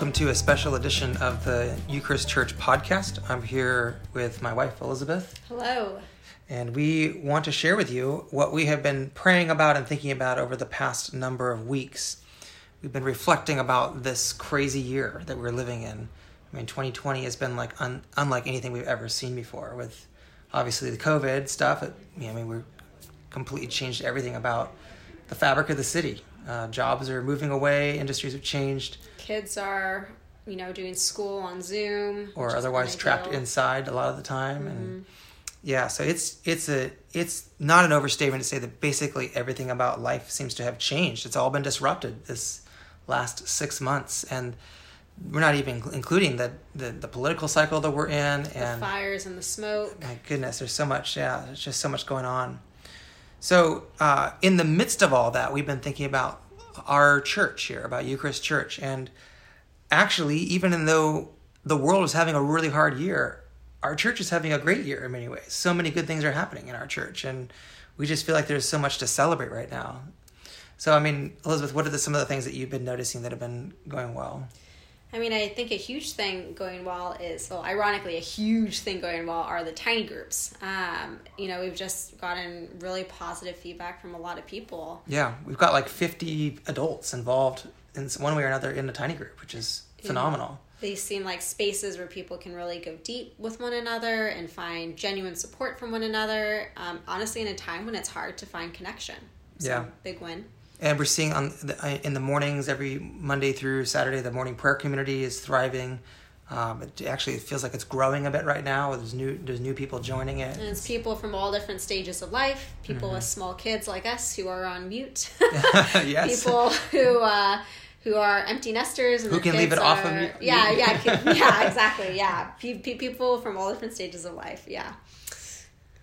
Welcome to a special edition of the Eucharist Church podcast. I'm here with my wife, Elizabeth. Hello. And we want to share with you what we have been praying about and thinking about over the past number of weeks. We've been reflecting about this crazy year that we're living in. I mean, 2020 has been like un- unlike anything we've ever seen before. With obviously the COVID stuff, it, I mean, we're completely changed everything about the fabric of the city. Uh, jobs are moving away, industries have changed kids are you know doing school on zoom or otherwise trapped inside a lot of the time mm-hmm. and yeah so it's it's a it's not an overstatement to say that basically everything about life seems to have changed. It's all been disrupted this last six months and we're not even including the, the, the political cycle that we're in and the fires and the smoke. My goodness there's so much yeah there's just so much going on. So uh, in the midst of all that we've been thinking about our church here, about Eucharist Church. And actually, even though the world is having a really hard year, our church is having a great year in many ways. So many good things are happening in our church, and we just feel like there's so much to celebrate right now. So, I mean, Elizabeth, what are the, some of the things that you've been noticing that have been going well? I mean, I think a huge thing going well is, well, ironically, a huge thing going well are the tiny groups. Um, you know, we've just gotten really positive feedback from a lot of people. Yeah, we've got like 50 adults involved in one way or another in the tiny group, which is phenomenal. They seem like spaces where people can really go deep with one another and find genuine support from one another. Um, honestly, in a time when it's hard to find connection. So, yeah. Big win and we're seeing on the, uh, in the mornings every Monday through Saturday the morning prayer community is thriving. Um, it actually feels like it's growing a bit right now. There's new there's new people joining it. And it's people from all different stages of life. People mm-hmm. with small kids like us who are on mute. yes. People who uh, who are empty nesters and who can leave it are, off of mute. Yeah, yeah, yeah, exactly. Yeah, people from all different stages of life. Yeah.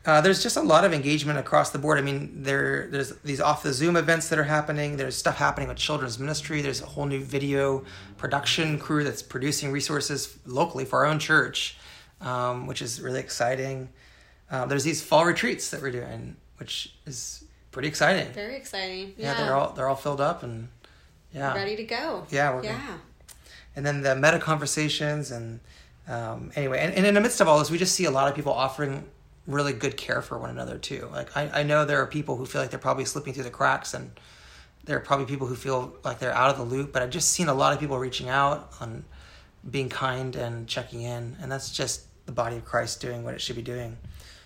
Uh, there's just a lot of engagement across the board. I mean, there there's these off the Zoom events that are happening. There's stuff happening with children's ministry. There's a whole new video production crew that's producing resources locally for our own church, um, which is really exciting. Uh, there's these fall retreats that we're doing, which is pretty exciting. Very exciting. Yeah, yeah they're all they're all filled up and yeah, ready to go. Yeah, we're yeah. Gonna, and then the meta conversations and um, anyway, and, and in the midst of all this, we just see a lot of people offering really good care for one another too. Like I, I know there are people who feel like they're probably slipping through the cracks and there are probably people who feel like they're out of the loop, but I've just seen a lot of people reaching out on being kind and checking in and that's just the body of Christ doing what it should be doing.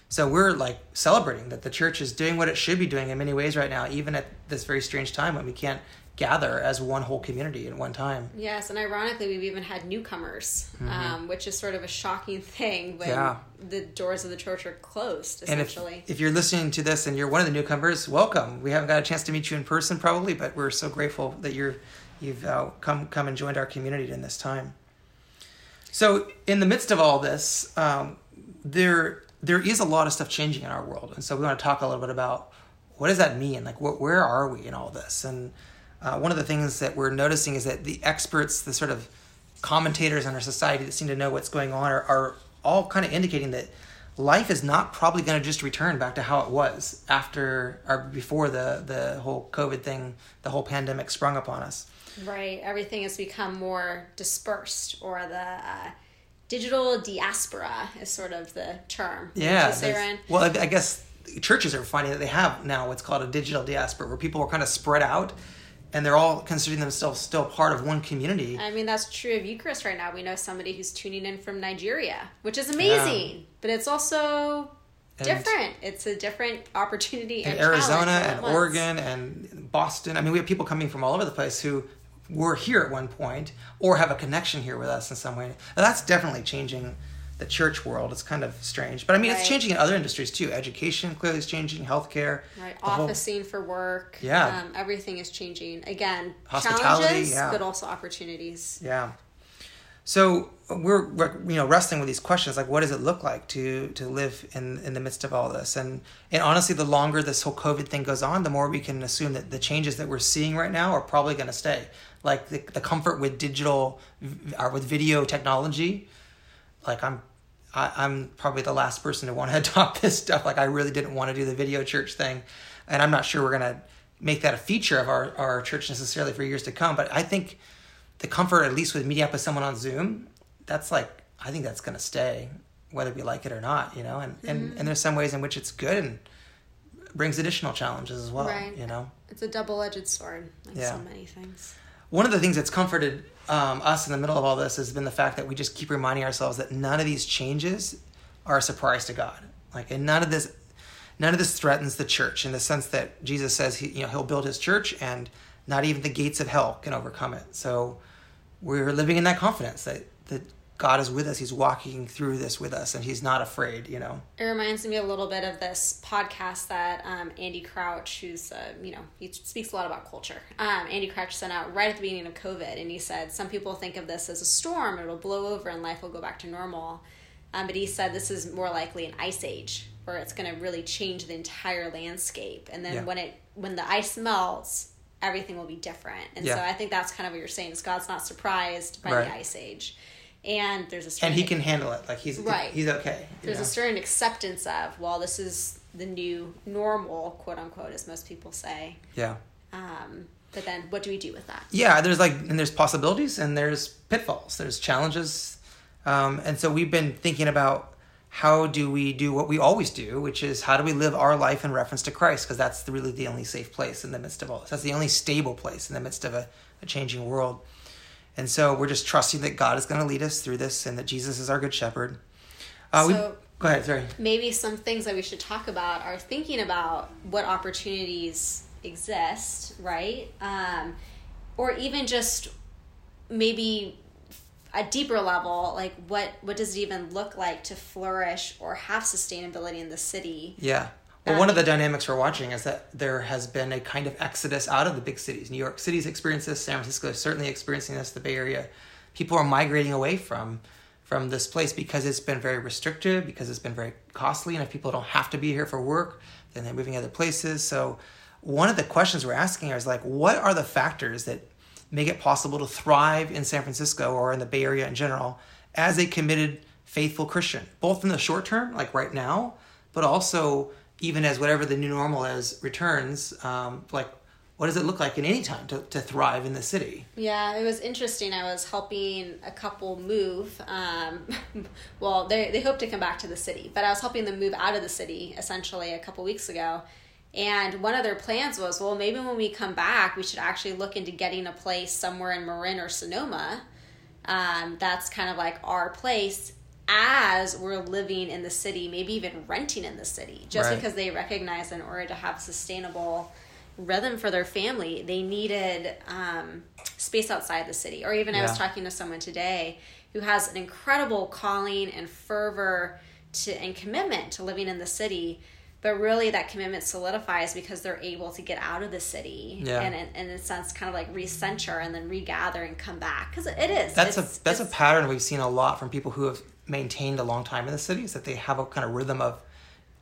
So we're like celebrating that the church is doing what it should be doing in many ways right now, even at this very strange time when we can't gather as one whole community at one time. Yes, and ironically, we've even had newcomers, mm-hmm. um, which is sort of a shocking thing when yeah. the doors of the church are closed. Essentially, and if, if you're listening to this and you're one of the newcomers, welcome. We haven't got a chance to meet you in person, probably, but we're so grateful that you're you've uh, come come and joined our community in this time. So, in the midst of all this, um, there there is a lot of stuff changing in our world, and so we want to talk a little bit about what does that mean? Like, wh- where are we in all this? And uh, one of the things that we're noticing is that the experts, the sort of commentators in our society that seem to know what's going on, are, are all kind of indicating that life is not probably going to just return back to how it was after or before the the whole COVID thing, the whole pandemic sprung upon us. Right, everything has become more dispersed, or the uh, digital diaspora is sort of the term. Yeah. Well, I guess churches are finding that they have now what's called a digital diaspora, where people are kind of spread out and they're all considering themselves still part of one community. I mean, that's true of Eucharist right now. We know somebody who's tuning in from Nigeria, which is amazing, yeah. but it's also and different. It's a different opportunity. And Arizona and Oregon and Boston. I mean, we have people coming from all over the place who were here at one point or have a connection here with us in some way. that's definitely changing the church world. It's kind of strange, but I mean, right. it's changing in other industries too. Education clearly is changing. Healthcare, right? Office scene for work. Yeah, um, everything is changing. Again, challenges, yeah. but also opportunities. Yeah. So we're, we're you know wrestling with these questions like what does it look like to to live in in the midst of all this and and honestly the longer this whole covid thing goes on the more we can assume that the changes that we're seeing right now are probably going to stay like the, the comfort with digital or with video technology like i'm I, am probably the last person to want to adopt this stuff. Like I really didn't want to do the video church thing, and I'm not sure we're gonna make that a feature of our our church necessarily for years to come. But I think the comfort, at least with meeting up with someone on Zoom, that's like I think that's going to stay, whether we like it or not. You know, and mm-hmm. and and there's some ways in which it's good and brings additional challenges as well. Right. You know, it's a double edged sword, like yeah. so many things. One of the things that's comforted um, us in the middle of all this has been the fact that we just keep reminding ourselves that none of these changes are a surprise to God. Like, and none of this, none of this threatens the church in the sense that Jesus says he, you know, he'll build his church, and not even the gates of hell can overcome it. So, we're living in that confidence that that God is with us. He's walking through this with us, and He's not afraid. You know. It reminds me a little bit of this podcast that um, Andy Crouch, who's uh, you know he speaks a lot about culture. Um, Andy Crouch sent out right at the beginning of COVID, and he said some people think of this as a storm; it'll blow over, and life will go back to normal. Um, but he said this is more likely an ice age, where it's going to really change the entire landscape. And then yeah. when it when the ice melts, everything will be different. And yeah. so I think that's kind of what you're saying is God's not surprised by right. the ice age and there's a and he can handle it. Like he's right. he's okay there's know? a certain acceptance of well this is the new normal quote unquote as most people say. Yeah. Um but then what do we do with that? Yeah there's like and there's possibilities and there's pitfalls. There's challenges. Um, and so we've been thinking about how do we do what we always do which is how do we live our life in reference to christ? Because that's really the only safe place in the midst of all this. That's the only stable place in the midst of a, a changing world and so we're just trusting that God is going to lead us through this and that Jesus is our good shepherd. Uh, so we, go ahead, sorry. Maybe some things that we should talk about are thinking about what opportunities exist, right? Um, or even just maybe a deeper level like what what does it even look like to flourish or have sustainability in the city yeah well, one of the um, dynamics we're watching is that there has been a kind of exodus out of the big cities. New York City's experienced this. San Francisco is certainly experiencing this. The Bay Area, people are migrating away from from this place because it's been very restrictive, because it's been very costly, and if people don't have to be here for work, then they're moving other places. So, one of the questions we're asking is like, what are the factors that make it possible to thrive in San Francisco or in the Bay Area in general as a committed, faithful Christian, both in the short term, like right now, but also even as whatever the new normal is returns, um, like what does it look like in any time to, to thrive in the city? Yeah, it was interesting. I was helping a couple move. Um, well, they, they hope to come back to the city, but I was helping them move out of the city essentially a couple weeks ago. And one of their plans was, well, maybe when we come back, we should actually look into getting a place somewhere in Marin or Sonoma. Um, that's kind of like our place as we're living in the city, maybe even renting in the city, just right. because they recognize in order to have sustainable rhythm for their family, they needed um, space outside the city. Or even yeah. I was talking to someone today who has an incredible calling and fervor to and commitment to living in the city. But really, that commitment solidifies because they're able to get out of the city yeah. and, in, in a sense, kind of like recenter and then regather and come back. Because it is. That's a that's a pattern we've seen a lot from people who have maintained a long time in the city is that they have a kind of rhythm of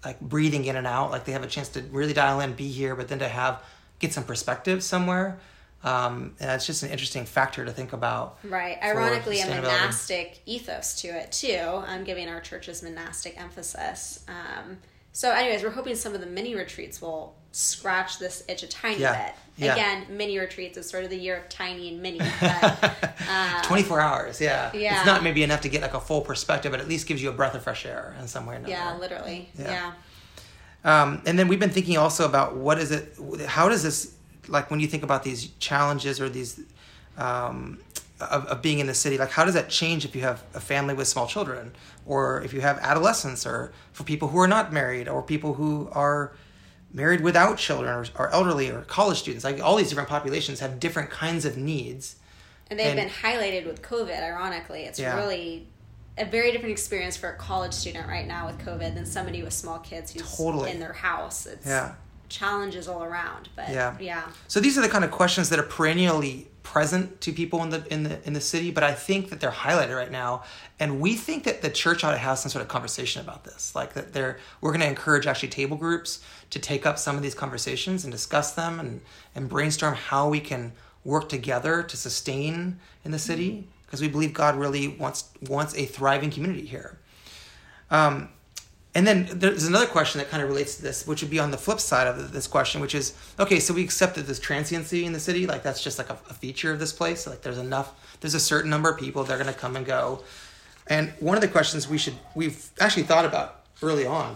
like breathing in and out. Like they have a chance to really dial in be here but then to have get some perspective somewhere. Um, and it's just an interesting factor to think about right. ironically a monastic ethos to it too. I'm giving our church's monastic emphasis. Um, so anyways we're hoping some of the mini retreats will scratch this itch a tiny yeah. bit. Yeah. Again, mini retreats is sort of the year of tiny and mini. But, um, 24 hours, yeah. Yeah. It's not maybe enough to get like a full perspective, but at least gives you a breath of fresh air in some way or another. Yeah, literally. Yeah. yeah. Um, and then we've been thinking also about what is it, how does this, like when you think about these challenges or these, um, of, of being in the city, like how does that change if you have a family with small children or if you have adolescents or for people who are not married or people who are, married without children or, or elderly or college students like all these different populations have different kinds of needs. And they've and, been highlighted with covid ironically. It's yeah. really a very different experience for a college student right now with covid than somebody with small kids who's totally. in their house. It's yeah. challenges all around but yeah. yeah. So these are the kind of questions that are perennially present to people in the in the in the city, but I think that they're highlighted right now. And we think that the church ought to have some sort of conversation about this. Like that they're we're gonna encourage actually table groups to take up some of these conversations and discuss them and, and brainstorm how we can work together to sustain in the city because we believe God really wants wants a thriving community here. Um, and then there's another question that kind of relates to this, which would be on the flip side of this question, which is okay. So we accepted this transiency in the city, like that's just like a, a feature of this place. Like there's enough, there's a certain number of people they're going to come and go. And one of the questions we should we've actually thought about early on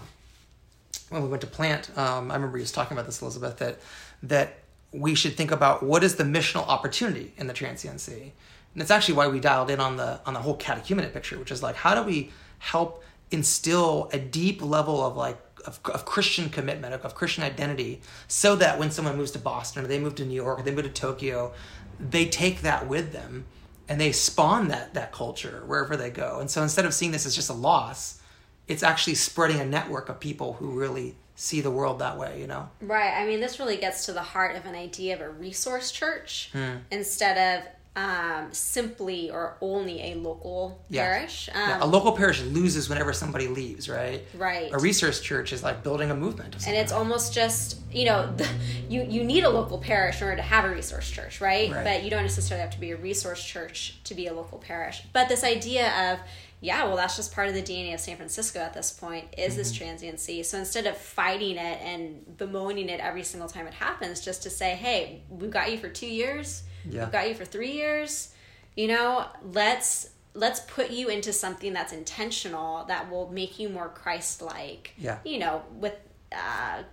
when we went to plant. Um, I remember you was talking about this, Elizabeth, that that we should think about what is the missional opportunity in the transiency, and it's actually why we dialed in on the on the whole catechumenate picture, which is like how do we help instill a deep level of like of, of Christian commitment, of, of, Christian identity, so that when someone moves to Boston or they move to New York or they move to Tokyo, they take that with them and they spawn that that culture wherever they go. And so instead of seeing this as just a loss, it's actually spreading a network of people who really see the world that way, you know? Right. I mean, this really gets to the heart of an idea of a resource church hmm. instead of um, simply or only a local yeah. parish. Um, yeah. A local parish loses whenever somebody leaves, right? Right. A resource church is like building a movement. And it's almost just, you know, the, you, you need a local parish in order to have a resource church, right? right? But you don't necessarily have to be a resource church to be a local parish. But this idea of, yeah, well, that's just part of the DNA of San Francisco at this point is mm-hmm. this transiency. So instead of fighting it and bemoaning it every single time it happens, just to say, hey, we've got you for two years yeah. We've got you for three years. You know, let's let's put you into something that's intentional that will make you more Christ-like. Yeah. You know, with uh,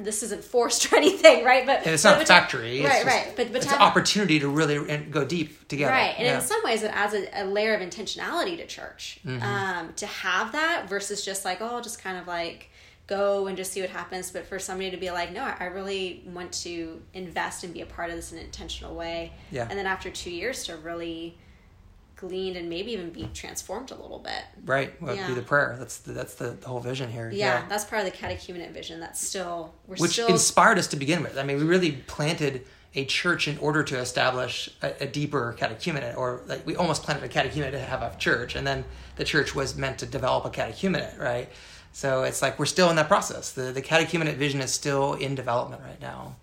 this isn't forced or anything, right? But and it's not a factory, right? right. But but it's an opportunity to really go deep together, right? And yeah. in some ways, it adds a, a, layer of intentionality to church. Mm-hmm. Um, to have that versus just like oh, just kind of like go and just see what happens. But for somebody to be like, no, I really want to invest and be a part of this in an intentional way. Yeah. And then after two years to really glean and maybe even be transformed a little bit. Right. Well, yeah. be the prayer. That's the, that's the, the whole vision here. Yeah, yeah, that's part of the catechumenate vision. That's still we're which still... inspired us to begin with. I mean, we really planted a church in order to establish a, a, deeper catechumenate, or like we almost planted a catechumenate to have a church, and then the church was meant to develop a catechumenate, right? So it's like we're still in that process. The the catechumenate vision is still in development right now.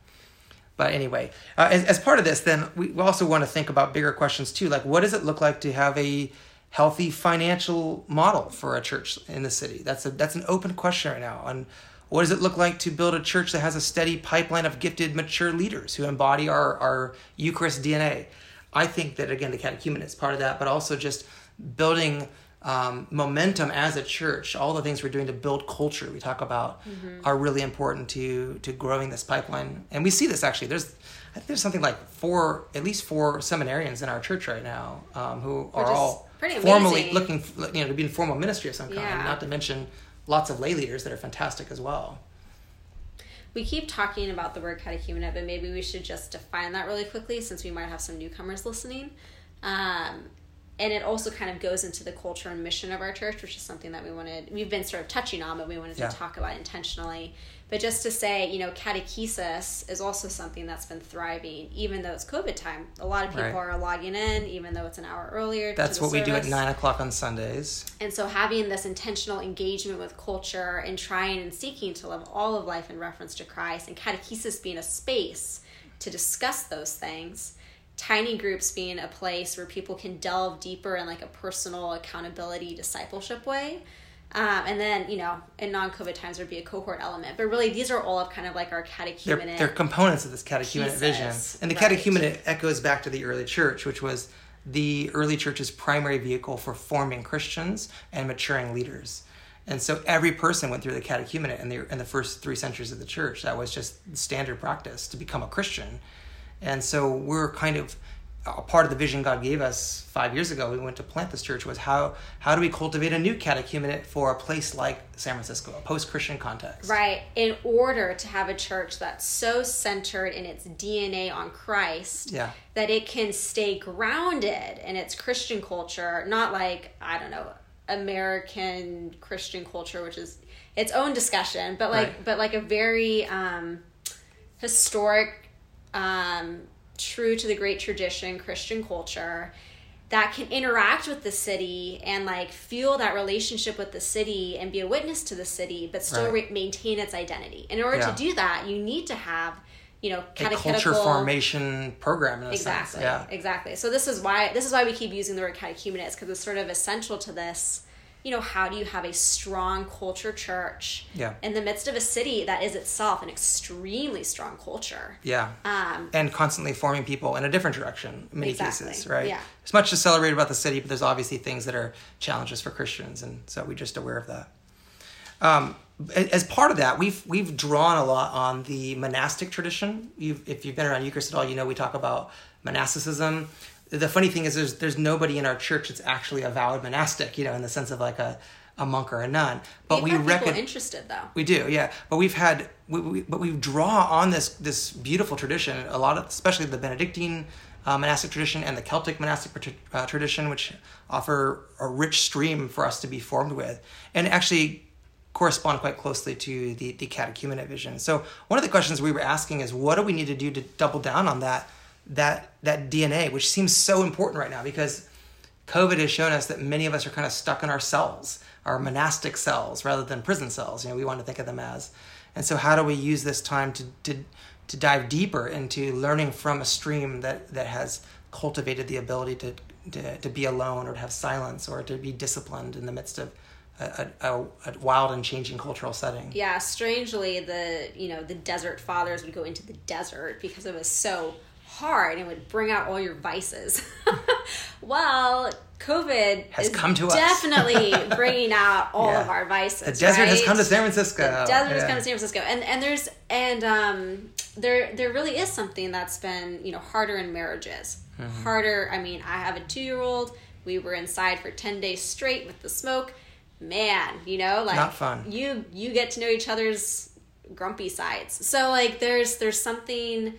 But anyway, uh, as, as part of this, then we also want to think about bigger questions too. Like, what does it look like to have a healthy financial model for a church in the city? That's a that's an open question right now. And what does it look like to build a church that has a steady pipeline of gifted, mature leaders who embody our our Eucharist DNA? I think that again, the catechumenate is part of that, but also just building um, momentum as a church, all the things we're doing to build culture we talk about mm-hmm. are really important to to growing this pipeline. And we see this actually. There's I think there's something like four, at least four seminarians in our church right now um, who are all formally looking, you know, to be in formal ministry of some kind. Yeah. Not to mention lots of lay leaders that are fantastic as well. We keep talking about the word catechumenate, but maybe we should just define that really quickly since we might have some newcomers listening. Um, and it also kind of goes into the culture and mission of our church, which is something that we wanted, we've been sort of touching on, but we wanted yeah. to talk about intentionally. But just to say, you know, catechesis is also something that's been thriving, even though it's COVID time. A lot of people right. are logging in, even though it's an hour earlier. That's what service. we do at nine o'clock on Sundays. And so, having this intentional engagement with culture and trying and seeking to live all of life in reference to Christ, and catechesis being a space to discuss those things tiny groups being a place where people can delve deeper in like a personal accountability discipleship way. Um, and then you know in non-covid times there'd be a cohort element. But really these are all of kind of like our catechumenate they're, they're components of this catechumenate pieces, vision. And the right. catechumenate echoes back to the early church which was the early church's primary vehicle for forming christians and maturing leaders. And so every person went through the catechumenate in the, in the first three centuries of the church. That was just standard practice to become a christian and so we're kind of a part of the vision God gave us five years ago. We went to plant this church was how how do we cultivate a new catechumenate for a place like San Francisco, a post Christian context. Right. In order to have a church that's so centered in its DNA on Christ, yeah. that it can stay grounded in its Christian culture, not like I don't know American Christian culture, which is its own discussion, but like right. but like a very um, historic um, true to the great tradition Christian culture that can interact with the city and like feel that relationship with the city and be a witness to the city but still right. re- maintain its identity. In order yeah. to do that you need to have you know catechetical a culture formation program exactly. Yeah. Exactly. So this is why this is why we keep using the word catechumenates because it's sort of essential to this you know, how do you have a strong culture church Yeah. in the midst of a city that is itself an extremely strong culture? Yeah. Um, and constantly forming people in a different direction in many Exactly. cases, right? Yeah. There's much to celebrate about the city, but there's obviously things that are challenges for Christians, and so we're just aware of that. Um, as part of that, we've we've drawn a lot on the monastic tradition. You've, if you've been around Eucharist at all, you know we talk about monasticism. The funny thing is, there's there's nobody in our church that's actually a valid monastic, you know, in the sense of like a, a monk or a nun. But we've we reckon people interested though. we do, yeah. But we've had, we, we, but we draw on this this beautiful tradition. A lot of, especially the Benedictine uh, monastic tradition and the Celtic monastic uh, tradition, which offer a rich stream for us to be formed with, and actually correspond quite closely to the the catechumenate vision. So one of the questions we were asking is, what do we need to do to double down on that that that DNA, which seems so important right now because COVID has shown us that many of us are kind of stuck in our cells, our monastic cells, rather than prison cells. You know, we want to think of them as. And so, how do we use this time to to, to dive deeper into learning from a stream that that has cultivated the ability to to, to be alone or to have silence or to be disciplined in the midst of a, a, a, a wild and changing cultural setting. Yeah, strangely, the you know the desert fathers would go into the desert because it was so hard and it would bring out all your vices. well, COVID Has come to us. definitely bringing out all Yeah. of our vices. The desert has come to San Francisco. The desert has come to San Francisco, and and there's and um there there really is something that's been you know harder in marriages. Mm-hmm. Harder. I mean, I have a two year old. We were inside for ten days straight with the smoke. Man, you know, like Not fun. You you get to know each other's grumpy sides. So like there's there's something.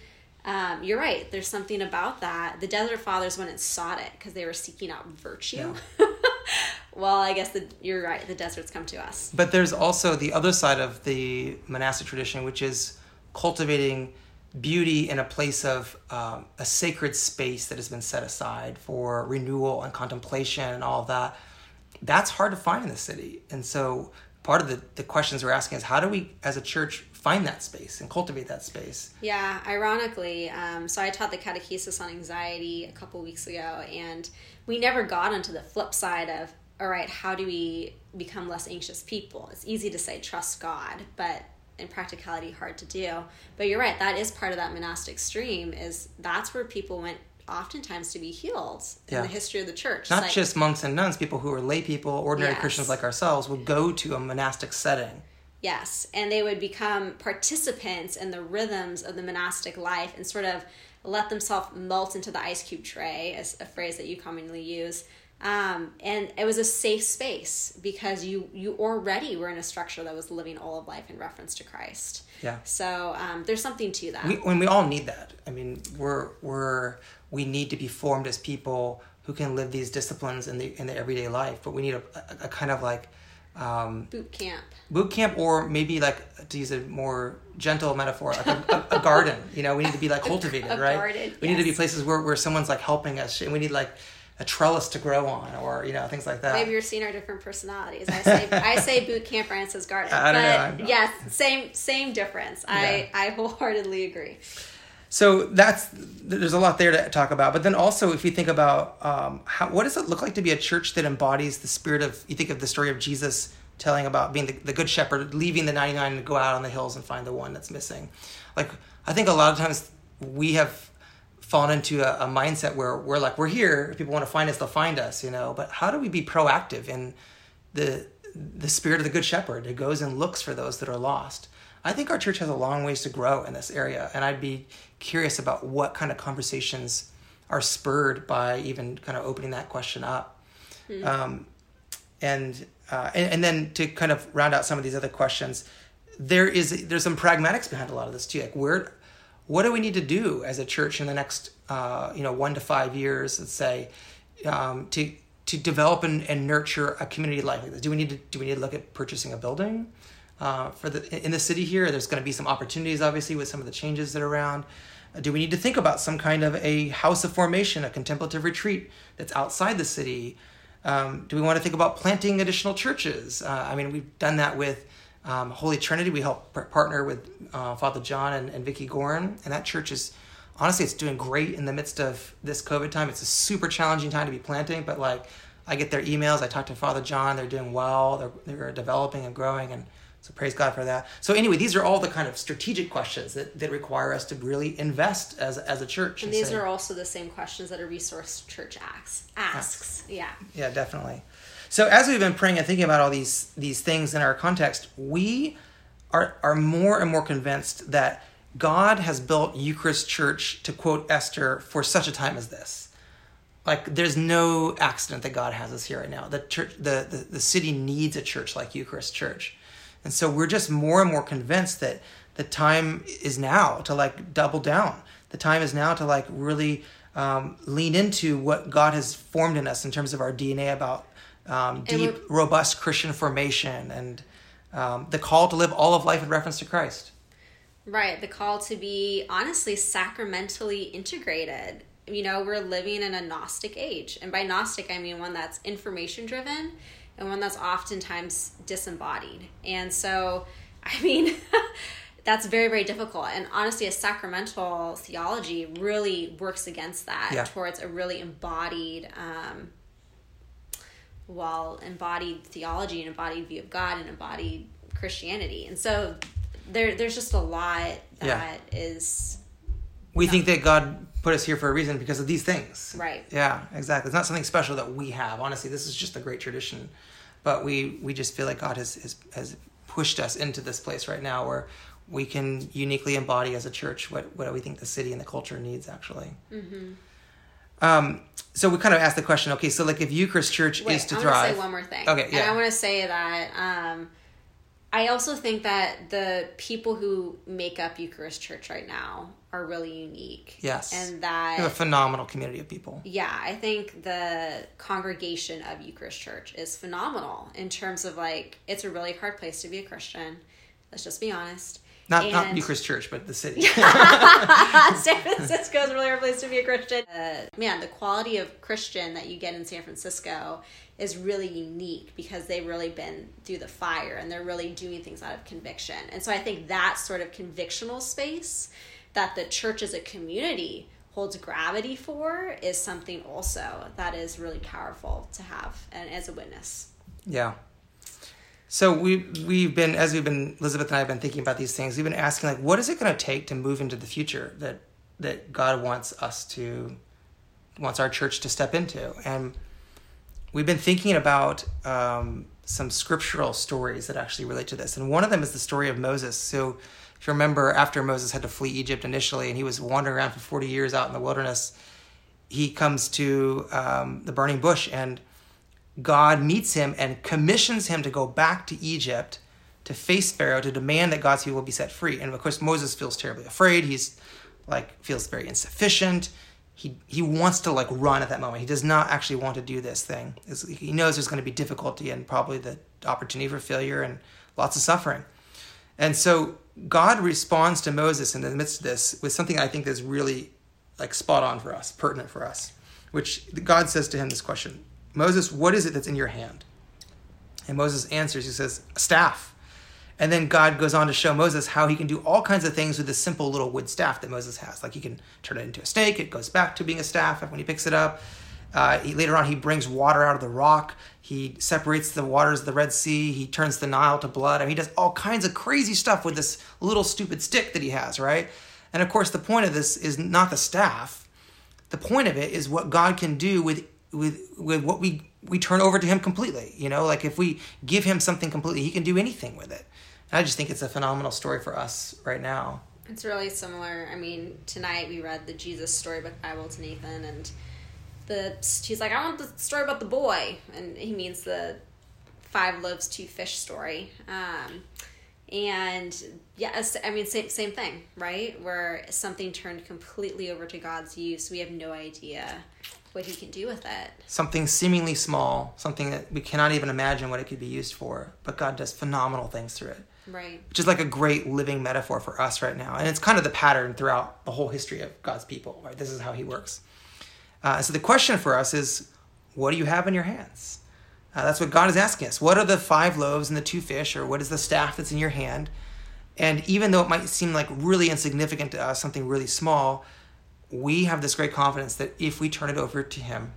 Um, you're right. There's something about that. The Desert Fathers went and sought it because they were seeking out virtue. well, I guess the, you're right. The deserts come to us. But there's also the other side of the monastic tradition, which is cultivating beauty in a place of um, a sacred space that has been set aside for renewal and contemplation and all that. That's hard to find in the city. And so part of the, the questions we're asking is how do we, as a church, find that space and cultivate that space? Yeah, ironically, um, so I taught the catechesis on anxiety a couple weeks ago, and we never got onto the flip side of, all right, how do we become less anxious people? It's easy to say trust God, but in practicality, hard to do. But you're right, that is part of that monastic stream. Is that's where people went oftentimes to be healed in Yeah. the history of the church. Not Like- just monks and nuns, people who are lay people, ordinary Yes. Christians like ourselves, would go to a monastic setting. Yes, and they would become participants in the rhythms of the monastic life and sort of let themselves melt into the ice cube tray, as a phrase that you commonly use. Um, and it was a safe space because you you already were in a structure that was living all of life in reference to Christ. Yeah. So um, there's something to that. we, when we all need that. I mean, we're we're we need to be formed as people who can live these disciplines in the in the everyday life. But we need a, a, a kind of like um, Boot camp. boot camp, or maybe like to use a more gentle metaphor, like a, a, a garden. You know, we need to be like cultivated, a right? garden, we need to be places where where someone's like helping us, and we need like a trellis to grow on, or you know, things like that. Maybe you're seeing our different personalities. I say I say boot camp, Ryan says garden. I don't know, but I'm yes, same same difference. I I wholeheartedly agree. So that's there's a lot there to talk about. But then also, if you think about um, how, what does it look like to be a church that embodies the spirit of, you think of the story of Jesus telling about being the, the good shepherd, leaving the 99 to go out on the hills and find the one that's missing. Like, I think a lot of times we have fallen into a, a mindset where we're like, we're here. If people want to find us, they'll find us, you know. But how do we be proactive in the the spirit of the good shepherd who goes and looks for those that are lost? I think our church has a long ways to grow in this area, and I'd be curious about what kind of conversations are spurred by even kind of opening that question up. Um, and, uh, and and then to kind of round out some of these other questions, there is there's some pragmatics behind a lot of this too. Like where, what do we need to do as a church in the next uh, you know one to five years, let's say, um, to to develop and, and nurture a community like this? Do we need to do we need to look at purchasing a building? Uh, for the in the city here. There's going to be some opportunities, obviously, with some of the changes that are around. Uh, do we need to think about some kind of a house of formation, a contemplative retreat that's outside the city? Um, do we want to think about planting additional churches? Uh, I mean, we've done that with um, Holy Trinity. We help par- partner with uh, Father John and, and Vicky Gorin, and that church is honestly it's doing great in the midst of this COVID time. It's a super challenging time to be planting, but like I get their emails. I talk to Father John. They're doing well. They're they're developing and growing, and so praise God for that. So anyway, these are all the kind of strategic questions that, that require us to really invest as as a church. And, and these say, are also the same questions that a resource church asks. Asks, yeah. Yeah, definitely. So as we've been praying and thinking about all these these things in our context, we are are more and more convinced that God has built Eucharist Church to quote Esther for such a time as this like there's no accident that God has us here right now. The church, the, the, the city needs a church like Eucharist Church. And so we're just more and more convinced that the time is now to like double down. The time is now to like really um, lean into what God has formed in us in terms of our DNA about um, deep, robust Christian formation and um, the call to live all of life in reference to Christ. Right, the call to be honestly sacramentally integrated you know, we're living in a Gnostic age. And by Gnostic, I mean one that's information driven and one that's oftentimes disembodied. And so, I mean, that's very, very difficult. And honestly, a sacramental theology really works against that yeah. towards a really embodied, um, well, embodied theology and embodied view of God and embodied Christianity. And so, there, there's just a lot that yeah. is. We think that God put us here for a reason because of these things. Right. Yeah, exactly. It's not something special that we have. Honestly, this is just a great tradition. But we we just feel like God has has, has pushed us into this place right now where we can uniquely embody as a church what what we think the city and the culture needs actually. Mm-hmm. Um, so we kind of asked the question. Okay, so like if Eucharist Church Wait, is to I thrive. I want to say one more thing. Okay, yeah. And I want to say that um, I also think that the people who make up Eucharist Church right now are really unique. Yes. And that a phenomenal community of people. Yeah, I think the congregation of Eucharist Church is phenomenal in terms of like it's a really hard place to be a Christian. Let's just be honest. Not and, not Eucharist Church, but the city. San Francisco is really hard place to be a Christian. Uh, man, the quality of Christian that you get in San Francisco is really unique because they've really been through the fire and they're really doing things out of conviction. And so I think that sort of convictional space that the church as a community holds gravity for is something also that is really powerful to have and as a witness. Yeah. So we we've been as we've been Elizabeth and I have been thinking about these things. We've been asking like, what is it going to take to move into the future that that God wants us to wants our church to step into, and we've been thinking about um, some scriptural stories that actually relate to this. And one of them is the story of Moses. So, if you remember, after Moses had to flee Egypt initially and he was wandering around for 40 years out in the wilderness, he comes to um, the burning bush and God meets him and commissions him to go back to Egypt to face Pharaoh to demand that God's people be set free. And of course, Moses feels terribly afraid. He's like, feels very insufficient he he wants to like run at that moment. He does not actually want to do this thing. he knows there's going to be difficulty and probably the opportunity for failure and lots of suffering. And so God responds to Moses in the midst of this with something I think is really like spot on for us, pertinent for us. Which God says to him this question, Moses, what is it that's in your hand? And Moses answers, he says, a staff. And then God goes on to show Moses how he can do all kinds of things with this simple little wood staff that Moses has. Like he can turn it into a snake, it goes back to being a staff when he picks it up. Uh, he, later on, he brings water out of the rock. He separates the waters of the Red Sea. He turns the Nile to blood. I mean, he does all kinds of crazy stuff with this little stupid stick that he has, right? And of course, the point of this is not the staff. The point of it is what God can do with with with what we we turn over to Him completely. You know, like if we give Him something completely, He can do anything with it. I just think it's a phenomenal story for us right now. It's really similar. I mean, tonight we read the Jesus Storybook Bible to Nathan, and the he's like, "I want the story about the boy," and he means the five loaves, two fish story. Um, and yes, I mean, same same thing, right? Where something turned completely over to God's use, we have no idea what He can do with it. Something seemingly small, something that we cannot even imagine what it could be used for, but God does phenomenal things through it. Right. Which is like a great living metaphor for us right now. And it's kind of the pattern throughout the whole history of God's people, right? This is how he works. Uh, so the question for us is what do you have in your hands? Uh, that's what God is asking us. What are the five loaves and the two fish, or what is the staff that's in your hand? And even though it might seem like really insignificant to us, something really small, we have this great confidence that if we turn it over to Him,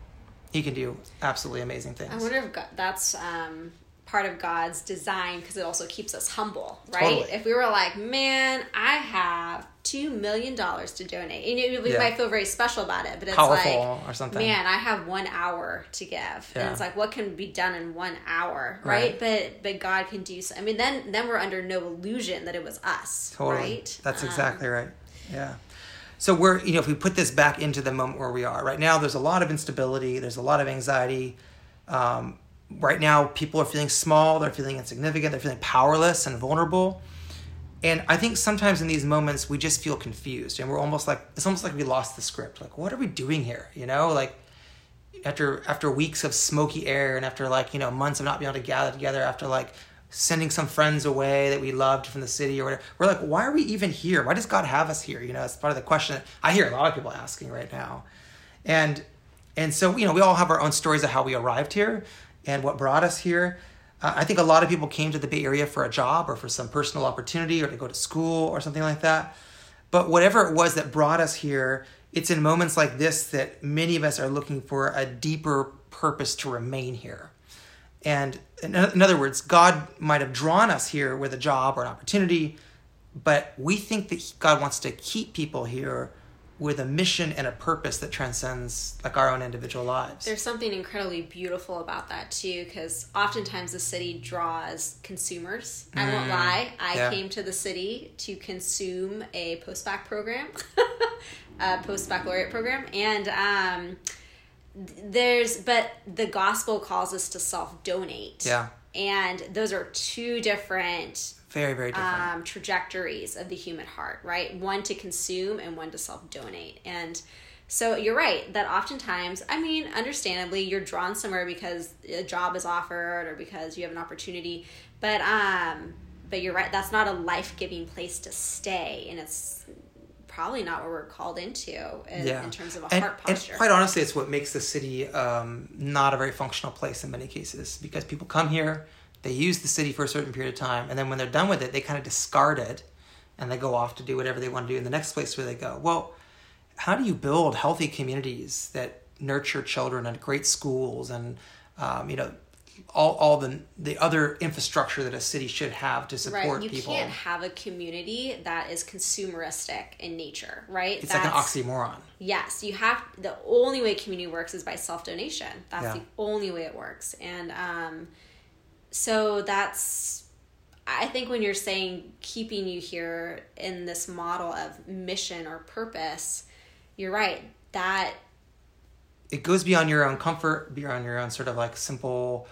He can do absolutely amazing things. I wonder if God, that's um, part of God's design because it also keeps us humble, right? Totally. If we were like, man, I have two million dollars to donate, you know, we Yeah. might feel very special about it, but it's Powerful like, or something. man, I have one hour to give, and it's like, what can be done in one hour, Right. right? But but God can do. So, I mean, then then we're under no illusion that it was us, Totally. right? That's Um, exactly right. Yeah. So we're, you know, if we put this back into the moment where we are right now, there's a lot of instability. There's a lot of anxiety. Um, right now, people are feeling small. They're feeling insignificant. They're feeling powerless and vulnerable. And I think sometimes in these moments we just feel confused, and we're almost like it's almost like we lost the script. Like, what are we doing here? You know, like after after weeks of smoky air and after like you know months of not being able to gather together after like sending some friends away that we loved from the city or whatever we're like why are we even here why does god have us here you know it's part of the question that i hear a lot of people asking right now and and so you know we all have our own stories of how we arrived here and what brought us here uh, i think a lot of people came to the bay area for a job or for some personal opportunity or to go to school or something like that but whatever it was that brought us here, it's in moments like this that many of us are looking for a deeper purpose to remain here. And in, in other words, God might have drawn us here with a job or an opportunity, but we think that God wants to keep people here with a mission and a purpose that transcends like our own individual lives. There's something incredibly beautiful about that too, because oftentimes the city draws consumers. I won't lie, I Mm. yeah. came to the city to consume a post bac program, a post baccalaureate program, and um, there's but the gospel calls us to self donate. Yeah. and those are two different very, very different. um, trajectories of the human heart, right? One to consume and one to self donate. And so you're right that oftentimes, I mean, understandably, you're drawn somewhere because a job is offered or because you have an opportunity, but um, but you're right. That's not a life giving place to stay, and it's probably not what we're called into in, yeah. in terms of a and, heart and quite honestly, it's what makes the city um, not a very functional place in many cases because people come here, they use the city for a certain period of time, and then when they're done with it, they kind of discard it and they go off to do whatever they want to do in the next place where they go. Well, how do you build healthy communities that nurture children and great schools and um, you know all, all the the other infrastructure that a city should have to support Right, you people? can't have a community that is consumeristic in nature, right? it's like an oxymoron. Yes, you have. The only way community works is by self donation. That's Yeah. the only way it works, and um, so that's. I think when you're saying keeping you here in this model of mission or purpose, you're right. That it goes beyond your own comfort, beyond your own sort of like simple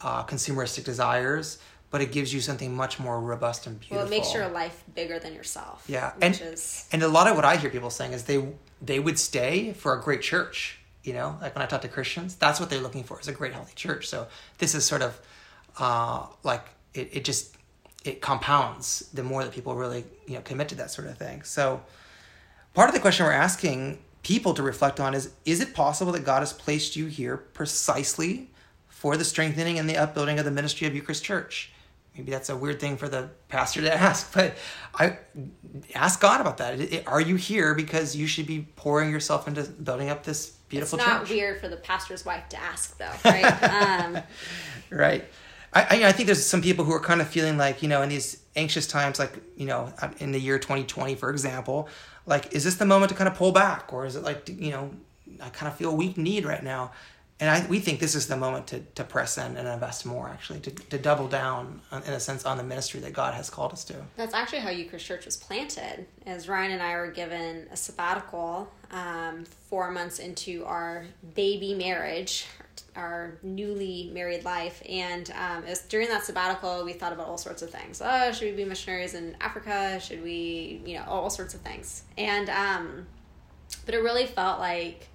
uh, consumeristic desires, but it gives you something much more robust and beautiful. well, it makes your life bigger than yourself. Yeah, which and is and a lot of what I hear people saying is they they would stay for a great church. You know, like when I talk to Christians, that's what they're looking for is a great healthy church. So this is sort of uh, like it, it just it compounds the more that people really you know commit to that sort of thing. So part of the question we're asking people to reflect on is is it possible that God has placed you here precisely for the strengthening and the upbuilding of the ministry of Eucharist Church? Maybe that's a weird thing for the pastor to ask, but I ask God about that. Are you here because you should be pouring yourself into building up this beautiful it's not church? weird for the pastor's wife to ask, though, right? um, right I, I I think there's some people who are kind of feeling like you know in these anxious times like you know in the year 2020 for example like is this the moment to kind of pull back or is it like you know I kind of feel weak need right now and I we think this is the moment to to press in and invest more actually to, to double down in a sense on the ministry that God has called us to That's actually how Eucharist Church was planted. As Ryan and I were given a sabbatical um, four months into our baby marriage, our newly married life, and um, it was during that sabbatical we thought about all sorts of things. Oh, should we be missionaries in Africa? Should we, you know, all sorts of things. And um, but it really felt like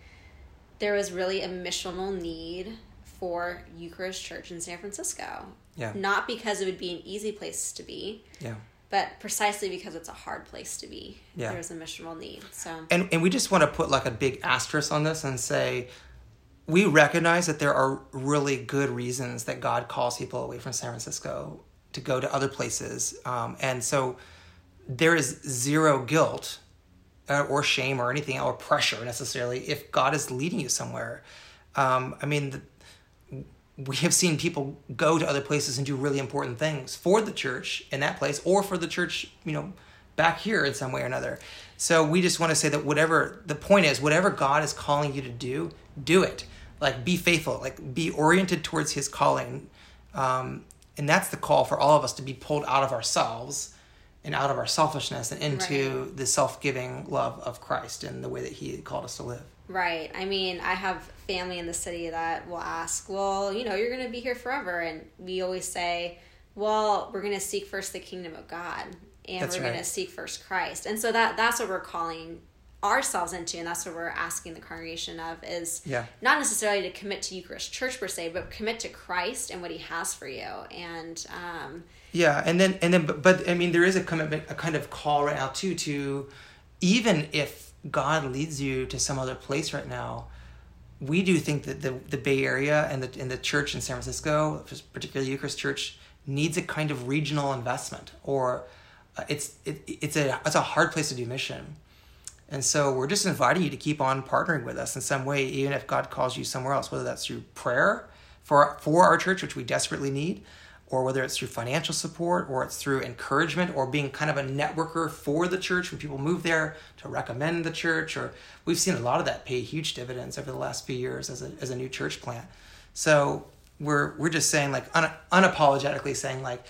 there was really a missional need for Eucharist Church in San Francisco. Yeah. Not because it would be an easy place to be, yeah but precisely because it's a hard place to be. Yeah. There's a missional need. So and and we just want to put like a big asterisk on this and say we recognize that there are really good reasons that God calls people away from San Francisco to go to other places, um, and so there is zero guilt uh, or shame or anything or pressure necessarily if God is leading you somewhere. Um, I mean, the, we have seen people go to other places and do really important things for the church in that place or for the church, you know, back here in some way or another. So we just want to say that whatever the point is, whatever God is calling you to do, do it. Like be faithful, like be oriented towards His calling, um, and that's the call for all of us to be pulled out of ourselves and out of our selfishness and into right. the self-giving love of Christ and the way that He called us to live. Right. I mean, I have family in the city that will ask, well, you know, you're going to be here forever. And we always say, well, we're going to seek first the kingdom of God and that's we're right. going to seek first Christ. And so that that's what we're calling ourselves into and that's what we're asking the congregation of is yeah. not necessarily to commit to Eucharist Church per se, but commit to Christ and what he has for you. And um yeah, and then and then but, but I mean there is a commitment a kind of call right now too to even if God leads you to some other place right now, we do think that the, the Bay Area and the, and the church in San Francisco, particularly Eucharist Church, needs a kind of regional investment or uh, it's it, it's a it's a hard place to do mission. And so we're just inviting you to keep on partnering with us in some way, even if God calls you somewhere else, whether that's through prayer for for our church, which we desperately need, or whether it's through financial support or it's through encouragement or being kind of a networker for the church when people move there to recommend the church or we've seen a lot of that pay huge dividends over the last few years as a, as a new church plant. So we're we're just saying like un, unapologetically saying like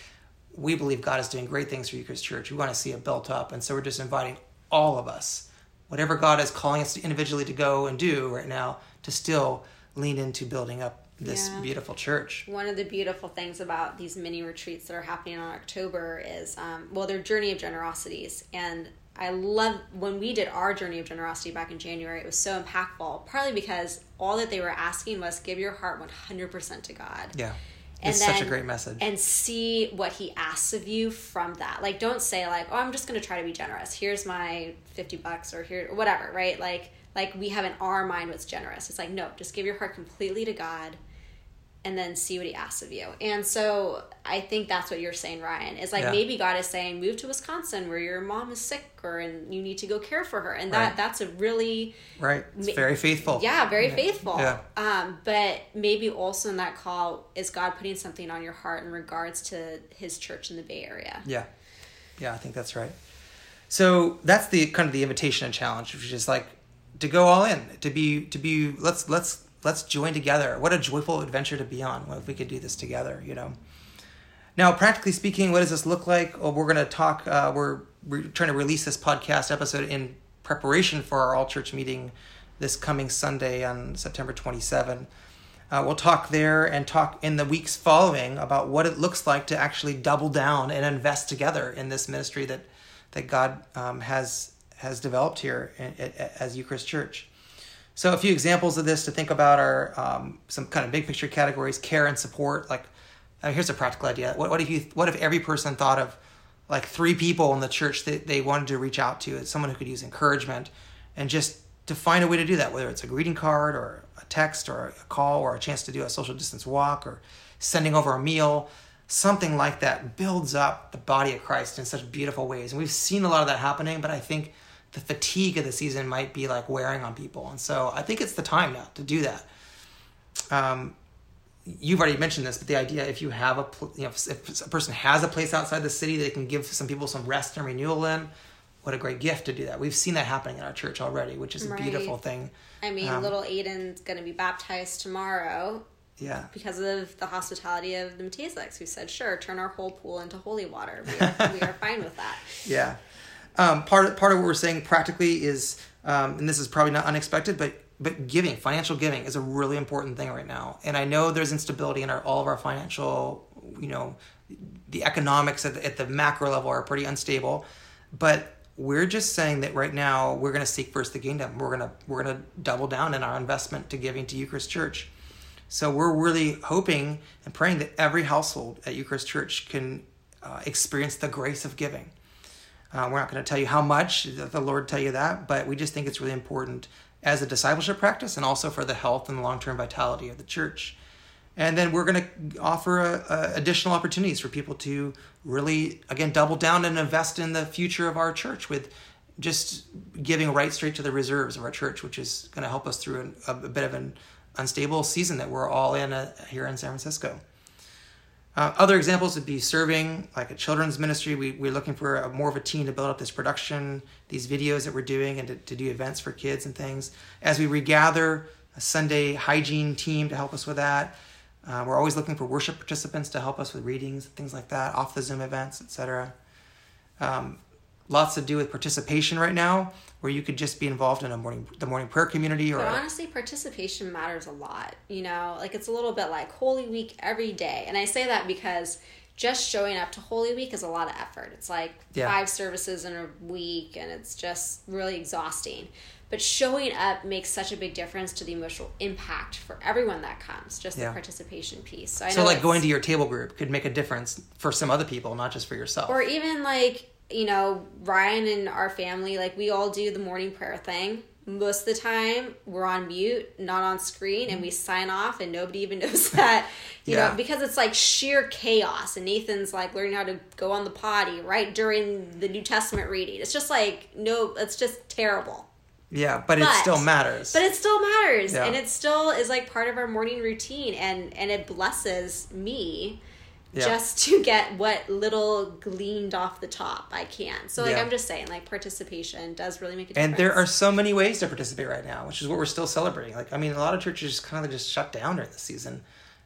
we believe god is doing great things for eucharist church. We want to see it built up. And so we're just inviting all of us whatever god is calling us individually to go and do right now to still lean into building up this yeah. beautiful church. One of the beautiful things about these mini retreats that are happening in October is, um, well, they're Journey of Generosities. And I love when we did our Journey of Generosity back in January, it was so impactful, partly because all that they were asking was give your heart 100% to God. Yeah. And it's then, such a great message. And see what he asks of you from that. Like, don't say, like, oh, I'm just going to try to be generous. Here's my 50 bucks or here, whatever, right? Like, like we have in our mind what's generous. It's like, no, just give your heart completely to God and then see what he asks of you. And so I think that's what you're saying, Ryan. Is like yeah. maybe God is saying, move to Wisconsin where your mom is sick or and you need to go care for her. And that right. that's a really Right. It's very faithful. Yeah, very yeah. faithful. Yeah. Um, but maybe also in that call is God putting something on your heart in regards to his church in the Bay Area. Yeah. Yeah, I think that's right. So that's the kind of the invitation and challenge, which is like to go all in, to be to be let's let's let's join together. What a joyful adventure to be on if we could do this together, you know. Now, practically speaking, what does this look like? Well, we're going to talk, uh, we're, we're trying to release this podcast episode in preparation for our all church meeting this coming Sunday on September 27. Uh, we'll talk there and talk in the weeks following about what it looks like to actually double down and invest together in this ministry that that God um, has has developed here in, in, as Eucharist Church. So a few examples of this to think about are um, some kind of big picture categories: care and support. Like, uh, here's a practical idea. What, what if you? What if every person thought of like three people in the church that they wanted to reach out to, as someone who could use encouragement, and just to find a way to do that, whether it's a greeting card or a text or a call or a chance to do a social distance walk or sending over a meal, something like that builds up the body of Christ in such beautiful ways. And we've seen a lot of that happening, but I think the fatigue of the season might be like wearing on people. And so I think it's the time now to do that. Um, you've already mentioned this, but the idea if you have a you know if a person has a place outside the city they can give some people some rest and renewal in, what a great gift to do that. We've seen that happening in our church already, which is a beautiful thing. I mean, um, little Aiden's going to be baptized tomorrow. Yeah. Because of the hospitality of the Matezeks, who said, "Sure, turn our whole pool into holy water. We are, we are fine with that." Yeah. Um, part of, part of what we're saying practically is, um, and this is probably not unexpected, but but giving, financial giving, is a really important thing right now. And I know there's instability in our all of our financial, you know, the economics at the, at the macro level are pretty unstable, but we're just saying that right now we're going to seek first the kingdom. We're going to we're to double down in our investment to giving to Eucharist Church. So we're really hoping and praying that every household at Eucharist Church can uh, experience the grace of giving. Uh, we're not going to tell you how much, the Lord tell you that, but we just think it's really important as a discipleship practice and also for the health and long term vitality of the church. And then we're going to offer a, a additional opportunities for people to really, again, double down and invest in the future of our church with just giving right straight to the reserves of our church, which is going to help us through an, a, a, bit of an unstable season that we're all in uh, here in San Francisco. Uh, other examples would be serving, like a children's ministry. We, we're looking for a, more of a team to build up this production, these videos that we're doing, and to, to do events for kids and things. As we regather, a Sunday hygiene team to help us with that. Uh, we're always looking for worship participants to help us with readings, things like that, off the Zoom events, etc. Um, lots to do with participation right now, where you could just be involved in a morning the morning prayer community or but honestly participation matters a lot you know? Like it's a little bit like holy week every day. And i say that because just showing up to holy week is a lot of effort. It's like yeah. five services in a week and it's just really exhausting. But showing up makes such a big difference to the emotional impact for everyone that comes just yeah. the participation piece. So, so like going to your table group could make a difference for some other people not just for yourself. Or even like you know, Ryan and our family, like we all do the morning prayer thing. Most of the time, we're on mute, not on screen, and we sign off, and nobody even knows that, you yeah. know, because it's like sheer chaos. And Nathan's like learning how to go on the potty right during the New Testament reading. It's just like, no, it's just terrible. Yeah, but, but, it still matters. But it still matters, yeah. and it still is like part of our morning routine, and and it blesses me yeah. just to get what little gleaned off the top I can. So like yeah. I'm just saying like participation does really make a difference. And there are so many ways to participate right now, which is what we're still celebrating. Like I mean a lot of churches kind of just shut down during the season,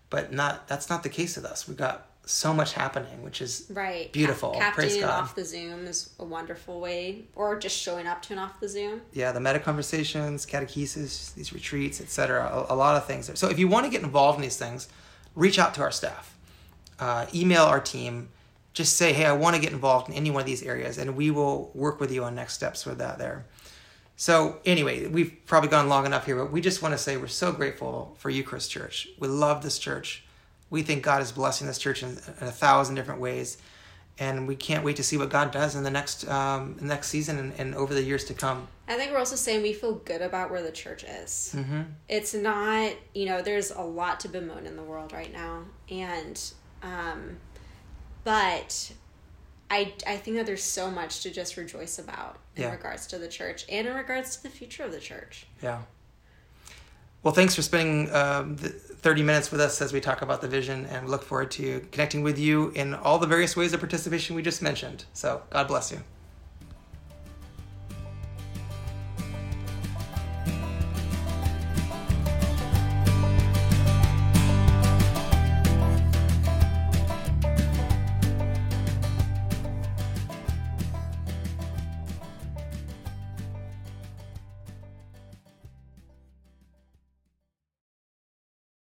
but not that's not the case with us. We've got so much happening, which is right beautiful. Cap- captaining off the Zoom is a wonderful way, or just showing up to and off the Zoom. Yeah, the meta conversations, catechesis, these retreats, etc. A, a lot of things. So if you want to get involved in these things, reach out to our staff uh, email our team. Just say, hey, I want to get involved in any one of these areas, and we will work with you on next steps with that there. So, anyway, we've probably gone long enough here, but we just want to say we're so grateful for Eucharist Church. We love this church. We think God is blessing this church in, in a thousand different ways and we can't wait to see what God does in the next um, next season and, and, over the years to come. I think we're also saying we feel good about where the church is. Mm-hmm. It's not, you know, there's a lot to bemoan in the world right now, and um, but I, I think that there's so much to just rejoice about in yeah. regards to the church and in regards to the future of the church. Yeah. Well, thanks for spending um, 30 minutes with us as we talk about the vision and look forward to connecting with you in all the various ways of participation we just mentioned. So, God bless you.